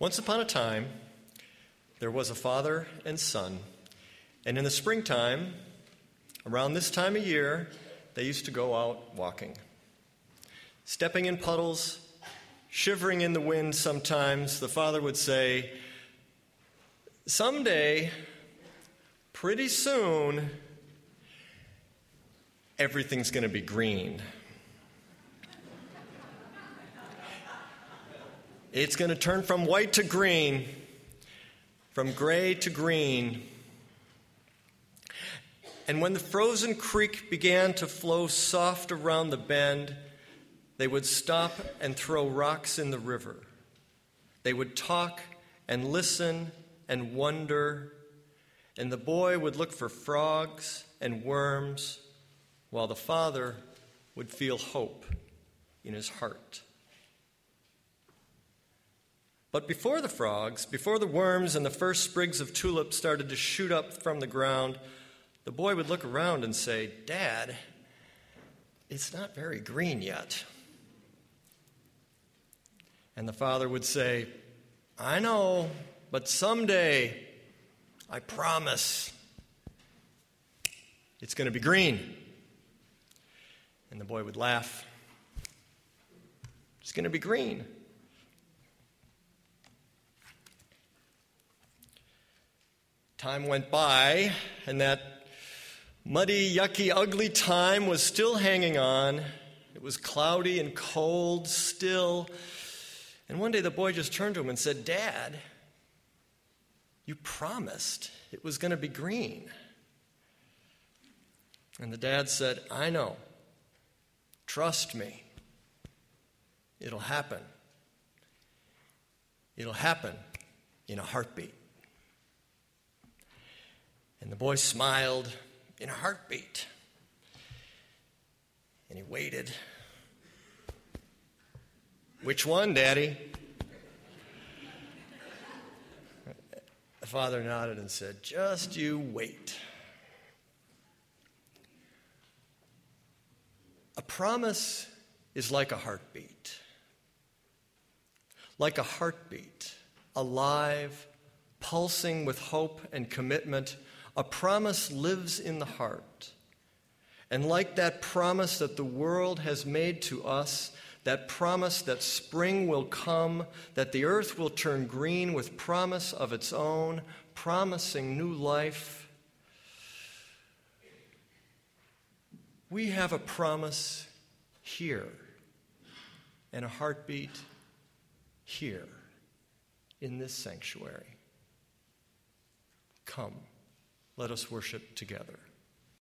Once upon a time, there was a father and son, and in the springtime, around this time of year, they used to go out walking. Stepping in puddles, shivering in the wind sometimes, the father would say, Someday, pretty soon, everything's going to be green. It's going to turn from white to green, from gray to green. And when the frozen creek began to flow soft around the bend, they would stop and throw rocks in the river. They would talk and listen and wonder, and the boy would look for frogs and worms, while the father would feel hope in his heart. But before the frogs, before the worms and the first sprigs of tulips started to shoot up from the ground, the boy would look around and say, Dad, it's not very green yet. And the father would say, I know, but someday, I promise, it's going to be green. And the boy would laugh. It's going to be green. Time went by, and that muddy, yucky, ugly time was still hanging on. It was cloudy and cold still. And one day the boy just turned to him and said, Dad, you promised it was going to be green. And the dad said, I know. Trust me. It'll happen. It'll happen in a heartbeat. And the boy smiled in a heartbeat. And he waited. Which one, Daddy? The father nodded and said, Just you wait. A promise is like a heartbeat. Like a heartbeat, alive, pulsing with hope and commitment a promise lives in the heart. And like that promise that the world has made to us, that promise that spring will come, that the earth will turn green with promise of its own, promising new life, we have a promise here and a heartbeat here in this sanctuary. Come. Let us worship together.